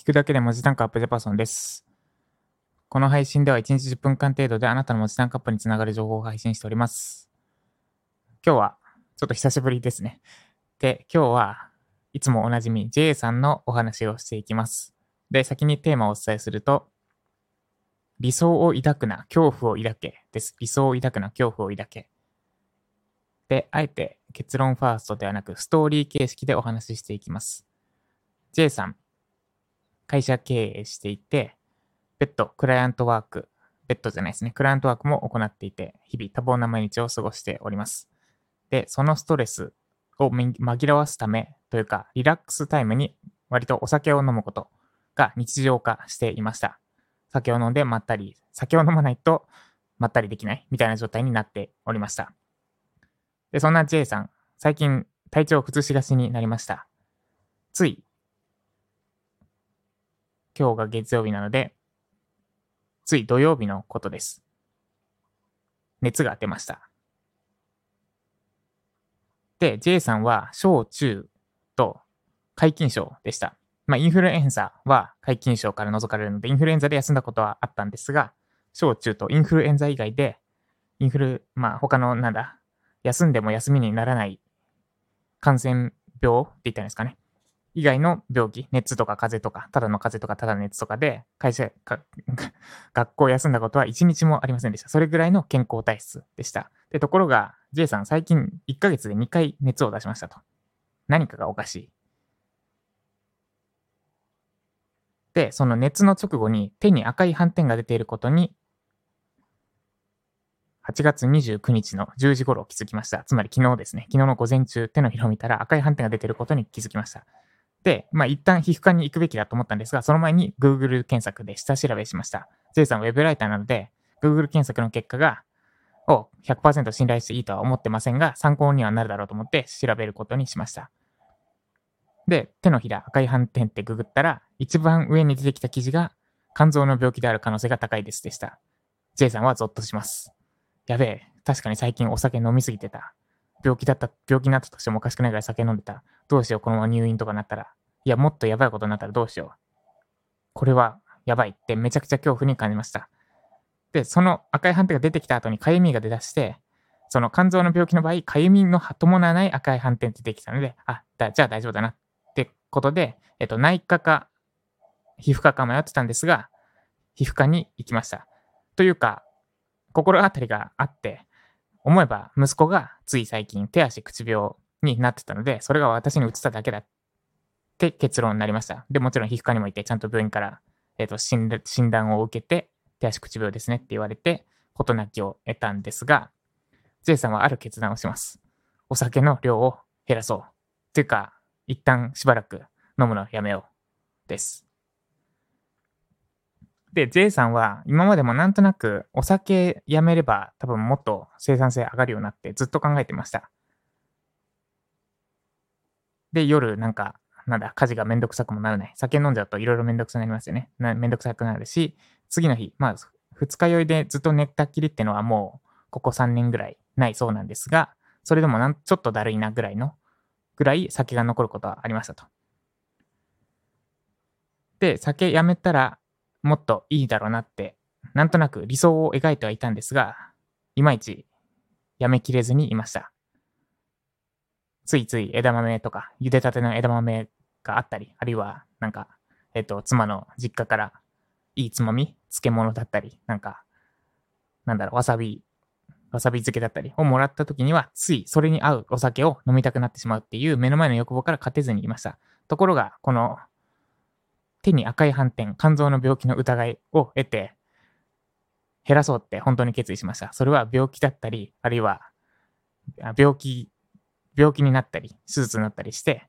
聞くだけで文字単価アップジャパソンです。この配信では1日10分間程度であなたの文字単価アップにつながる情報を配信しております。今日はちょっと久しぶりですね。で、今日はいつもおなじみ J さんのお話をしていきます。で、先にテーマをお伝えすると、理想を抱くな、恐怖を抱けです。理想を抱くな、恐怖を抱け。で、あえて結論ファーストではなくストーリー形式でお話ししていきます。J さん、会社経営していて、別途クライアントワーク、別途じゃないですね、クライアントワークも行っていて、日々多忙な毎日を過ごしております。で、そのストレスを紛らわすためというか、リラックスタイムに割とお酒を飲むことが日常化していました。酒を飲んでまったり、酒を飲まないとまったりできないみたいな状態になっておりました。で、そんな J さん、最近体調を崩しがちになりました。つい、今日が月曜日なので、つい土曜日のことです。熱が出ました。で、J さんは小中と皆勤賞でした。まあ、インフルエンザは皆勤賞から除かれるので、インフルエンザで休んだことはあったんですが、小中とインフルエンザ以外で、インフル、まあ、他の、なんだ、休んでも休みにならない感染病って言ったんですかね。以外の病気、熱とか風邪とか、ただの風邪とかただの熱とかで、会社、学校休んだことは一日もありませんでした。それぐらいの健康体質でした。で、ところが、J さん最近1ヶ月で2回熱を出しましたと。何かがおかしい。で、その熱の直後に手に赤い斑点が出ていることに、8月29日の10時頃気づきました。つまり昨日ですね。昨日の午前中、手のひらを見たら赤い斑点が出ていることに気づきました。で、まあ一旦皮膚科に行くべきだと思ったんですが、その前に Google 検索で下調べしました。J さんウェブライターなので、Google 検索の結果が、を100%信頼していいとは思ってませんが、参考にはなるだろうと思って調べることにしました。で、手のひら赤い斑点ってググったら、一番上に出てきた記事が、肝臓の病気である可能性が高いですでした。J さんはゾッとします。やべえ、確かに最近お酒飲みすぎてた。病気だった、病気になったとしてもおかしくないぐらい酒飲んでた。どうしよう、このまま入院とかなったら。いや、もっとやばいことになったらどうしよう。これはやばいってめちゃくちゃ恐怖に感じました。で、その赤い斑点が出てきた後に痒みが出だして、その肝臓の病気の場合、痒みの伴わない赤い斑点って出てきたので、あ、だじゃあ大丈夫だなってことで、えっと、内科か皮膚科か迷ってたんですが、皮膚科に行きました。というか、心当たりがあって、思えば息子がつい最近手足口病になってたので、それが私に移っただけだって結論になりました。で、もちろん皮膚科にも行って、ちゃんと病院から、えー、と診診断を受けて、手足口病ですねって言われて、事なきを得たんですが、J さんはある決断をします。お酒の量を減らそう。っていうか、一旦しばらく飲むのやめよう。です。で、J さんは今までもなんとなくお酒やめれば多分もっと生産性上がるようになってずっと考えてました。で、夜なんか、なんだ、家事がめんどくさくもならない。酒飲んじゃうといろいろめんどくさくなりますよね。めんどくさくなるし、次の日、まあ、二日酔いでずっと寝たっきりってのはもう、ここ3年ぐらいないそうなんですが、それでもなんちょっとだるいなぐらいの、ぐらい酒が残ることはありましたと。で、酒やめたら、もっといいだろうなって、なんとなく理想を描いてはいたんですが、いまいちやめきれずにいました。ついつい枝豆とか、茹でたての枝豆があったり、あるいは、なんか、えっと、妻の実家からいいつまみ、漬物だったり、なんか、なんだろう、わさび、わさび漬けだったりをもらった時には、ついそれに合うお酒を飲みたくなってしまうっていう目の前の欲望から勝てずにいました。ところが、この手に赤い斑点、肝臓の病気の疑いを得て、減らそうって本当に決意しました。それは病気だったり、あるいは病気、病気になったり、手術になったりして、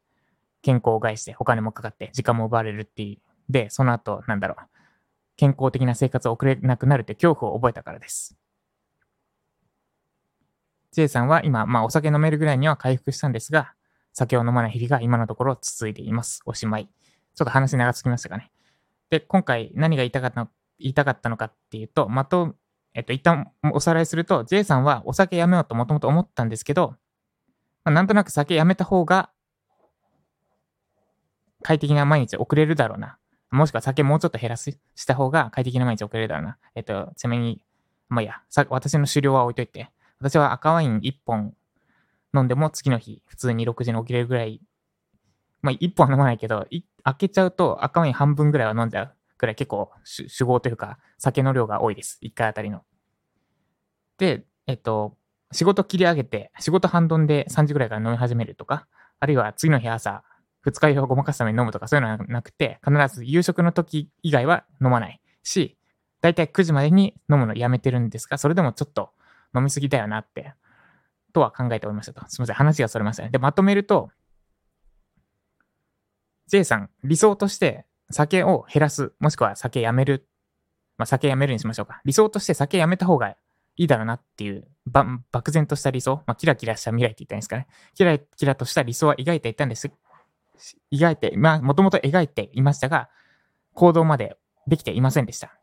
健康を害してお金もかかって時間も奪われるっていう。で、その後、なんだろう、健康的な生活を送れなくなるって恐怖を覚えたからです。J さんは今、まあお酒飲めるぐらいには回復したんですが、酒を飲まない日々が今のところ続いています。おしまい。ちょっと話長すぎましたかね。で、今回何が言いたかったの言いたかったのかっていうと、まと、えっと、一旦おさらいすると、J さんはお酒やめようともともと思ったんですけど、まあ、なんとなく酒やめた方が快適な毎日送れるだろうな。もしくは酒もうちょっと減らす、した方が快適な毎日送れるだろうな。えっと、ちなみに、まあいや、さ私の狩猟は置いといて、私は赤ワイン1本飲んでも次の日、普通に6時に起きれるぐらい、まあ1本は飲まないけど、開けちゃうと赤ワイン半分ぐらいは飲んじゃうぐらい結構酒豪というか、酒の量が多いです。1回あたりの。で、えっと、仕事切り上げて、仕事半ドンで3時ぐらいから飲み始めるとか、あるいは次の日朝、二日酔いをごまかすために飲むとかそういうのはなくて、必ず夕食の時以外は飲まないし、だいたい9時までに飲むのやめてるんですが、それでもちょっと飲みすぎだよなって、とは考えておりましたと。すみません、話がそれましたね。で、まとめると、J さん、理想として酒を減らす、もしくは酒やめる。まあ、酒やめるにしましょうか。理想として酒やめた方がいいだろうなっていう、ば漠然とした理想。まあ、キラキラした未来って言ったんですかね。キラキラとした理想は描いていたんです描いて、まあ、もともと描いていましたが、行動までできていませんでした。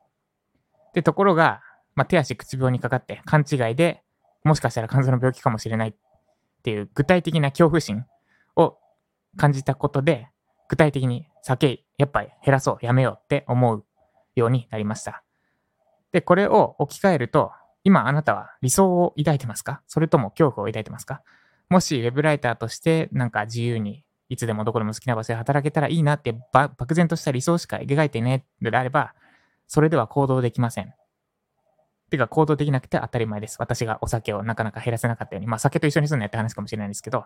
で、ところが、まあ、手足口病にかかって勘違いで、もしかしたら肝臓の病気かもしれないっていう具体的な恐怖心を感じたことで、具体的に酒、やっぱり減らそう、やめようって思うようになりました。で、これを置き換えると、今あなたは理想を抱いてますか？それとも恐怖を抱いてますか？もしウェブライターとしてなんか自由にいつでもどこでも好きな場所で働けたらいいなって漠然とした理想しか描いてねであれば、それでは行動できません。てか行動できなくて当たり前です。私がお酒をなかなか減らせなかったように。まあ酒と一緒にすんのやって話かもしれないんですけど。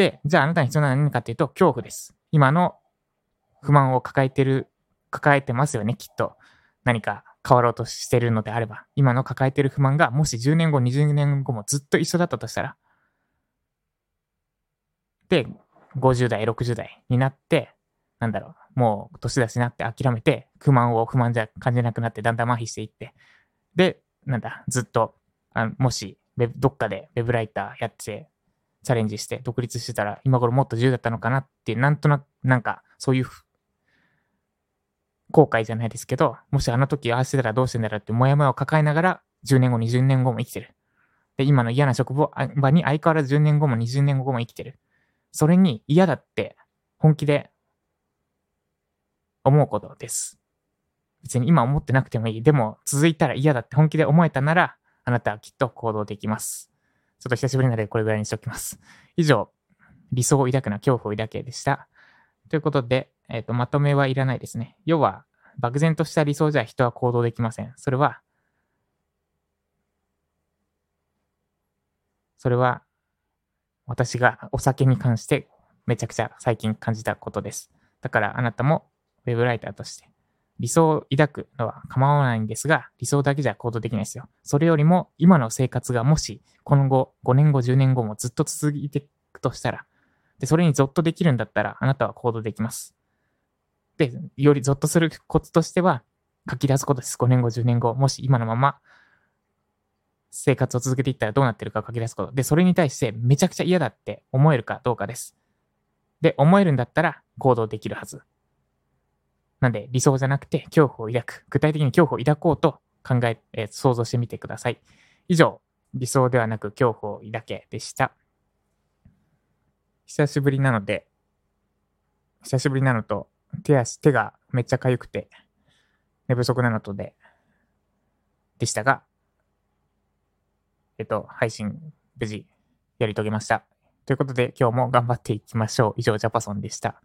で、じゃああなたに必要なのは何かっていうと恐怖です。今の不満を抱えてる、抱えてますよね、きっと。何か変わろうとしてるのであれば。今の抱えてる不満がもし10年後、20年後もずっと一緒だったとしたら、で、50代、60代になって、なんだろう、もう年だしなって諦めて、不満を不満じゃ感じなくなって、だんだん麻痺していって、で、なんだ、ずっと、あもし、どっかでウェブライターやって、チャレンジして独立してたら、今頃もっと自由だったのかなってなんとなく、なんか、そういう、後悔じゃないですけど、もしあの時ああしてたらどうしてんだろうって、もやもやを抱えながら、10年後、20年後も生きてる。で、今の嫌な職場に相変わらず10年後も20年後も生きてる。それに嫌だって本気で思うことです。別に今思ってなくてもいい。でも続いたら嫌だって本気で思えたなら、あなたはきっと行動できます。ちょっと久しぶりなのでこれぐらいにしておきます。以上、理想を抱くな恐怖を抱けでした。ということで、えっ、ー、と、まとめはいらないですね。要は、漠然とした理想じゃ人は行動できません。それは、それは私がお酒に関してめちゃくちゃ最近感じたことです。だからあなたもウェブライターとして理想を抱くのは構わないんですが、理想だけじゃ行動できないですよ。それよりも今の生活がもし今後5年後、10年後もずっと続いていくとしたら、で、それにゾッとできるんだったらあなたは行動できます。で、よりゾッとするコツとしては書き出すことです。5年後、10年後、もし今のまま生活を続けていったらどうなってるか書き出すこと。で、それに対してめちゃくちゃ嫌だって思えるかどうかです。で、思えるんだったら行動できるはず。なんで、理想じゃなくて恐怖を抱く。具体的に恐怖を抱こうと考え、えー、想像してみてください。以上、理想ではなく恐怖を抱けでした。久しぶりなので、久しぶりなのと、手足、手がめっちゃ痒くて、寝不足なのとで、でしたが、えっと、配信無事やり遂げました。ということで今日も頑張っていきましょう。以上、ジャパソンでした。